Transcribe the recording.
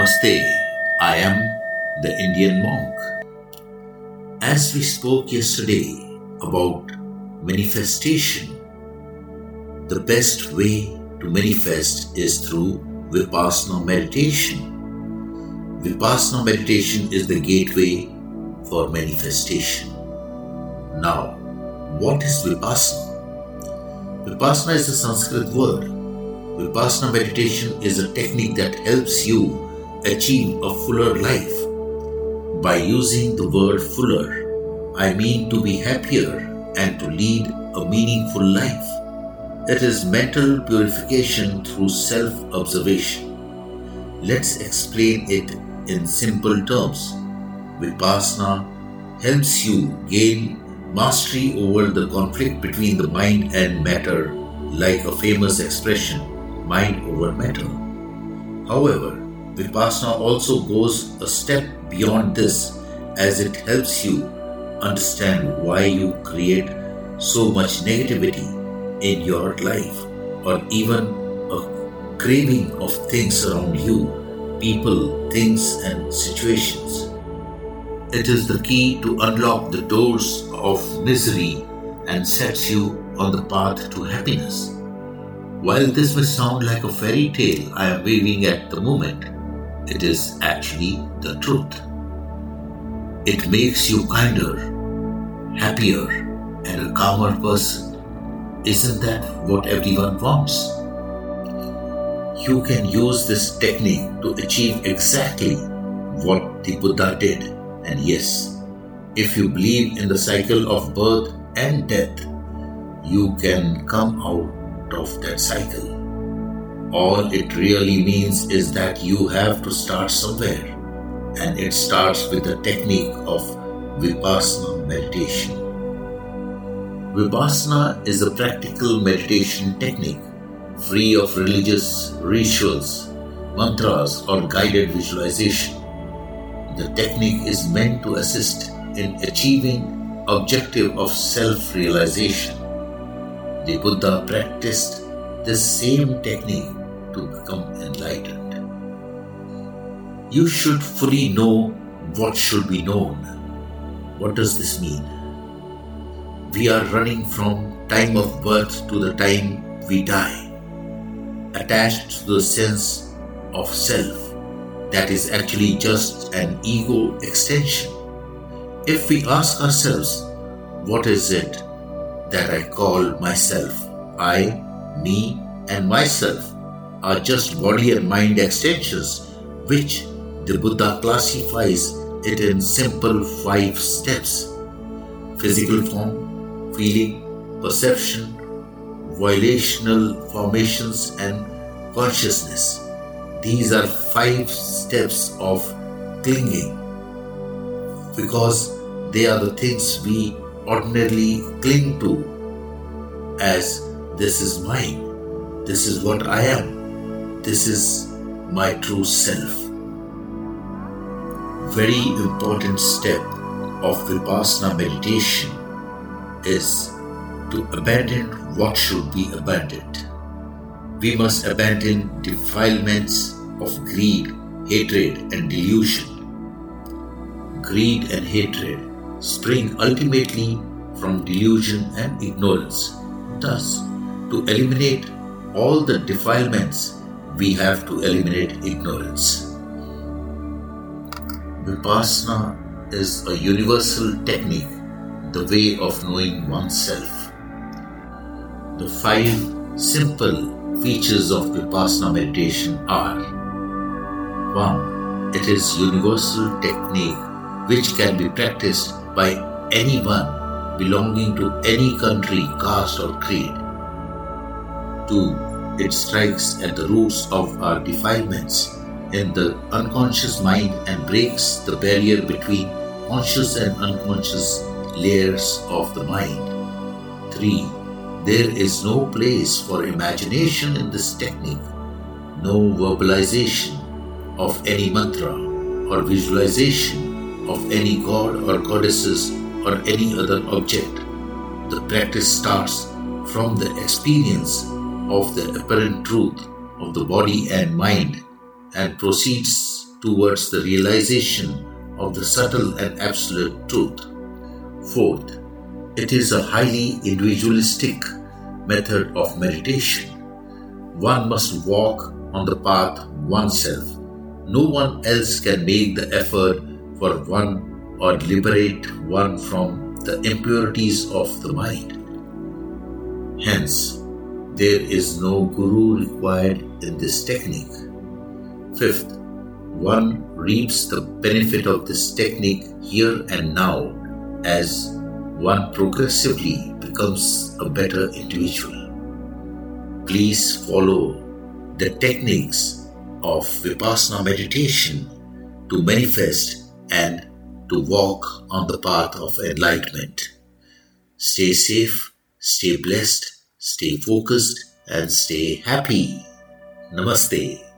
Namaste. I am the Indian monk. As we spoke yesterday about manifestation, the best way to manifest is through Vipassana meditation. Vipassana meditation is the gateway for manifestation. Now, what is Vipassana? Vipassana is a Sanskrit word. Vipassana meditation is a technique that helps you achieve a fuller life. By using the word fuller, I mean to be happier and to lead a meaningful life. It is mental purification through self observation. Let's explain it in simple terms. Vipassana helps you gain mastery over the conflict between the mind and matter, like a famous expression, mind over matter. However, Vipassana also goes a step beyond this as it helps you understand why you create so much negativity in your life or even a craving of things around you, people, things, and situations. It is the key to unlock the doors of misery and sets you on the path to happiness. While this may sound like a fairy tale I am weaving at the moment, it is actually the truth. It makes you kinder, happier, and a calmer person. Isn't that what everyone wants? You can use this technique to achieve exactly what the Buddha did. And yes, if you believe in the cycle of birth and death, you can come out of that cycle. All it really means is that you have to start somewhere, and it starts with the technique of Vipassana meditation. Vipassana is a practical meditation technique free of religious rituals, mantras, or guided visualization. The technique is meant to assist in achieving objective of self-realization. The Buddha practiced this same technique to become enlightened. You should fully know what should be known. What does this mean? We are running from time of birth to the time we die, attached to the sense of self that is actually just an ego extension. If we ask ourselves, what is it that I call myself? I, me, and myself are just body and mind extensions, which the Buddha classifies it in simple five steps. Physical form, feeling, perception, volitional formations, and consciousness. These are five steps of clinging because they are the things we ordinarily cling to as this is mine, this is what I am, this is my true self. Very important step of Vipassana meditation is to abandon what should be abandoned. We must abandon defilements of greed, hatred, and delusion. Greed and hatred spring ultimately from delusion and ignorance. Thus, to eliminate all the defilements, we have to eliminate ignorance. Vipassana is a universal technique, the way of knowing oneself. The five simple features of Vipassana meditation are 1. It is universal technique which can be practiced by anyone belonging to any country, caste or creed. 2. It strikes at the roots of our defilements in the unconscious mind and breaks the barrier between conscious and unconscious layers of the mind. 3. There is no place for imagination in this technique, no verbalization of any mantra or visualization of any god or goddesses or any other object. The practice starts from the experience of the apparent truth of the body and mind and proceeds towards the realization of the subtle and absolute truth. Fourth, it is a highly individualistic method of meditation. One must walk on the path oneself. No one else can make the effort for one or liberate one from the impurities of the mind. Hence, there is no guru required in this technique. Fifth, one reaps the benefit of this technique here and now as one progressively becomes a better individual. Please follow the techniques of Vipassana meditation to manifest and to walk on the path of enlightenment. Stay safe, stay blessed, stay focused, and stay happy. Namaste.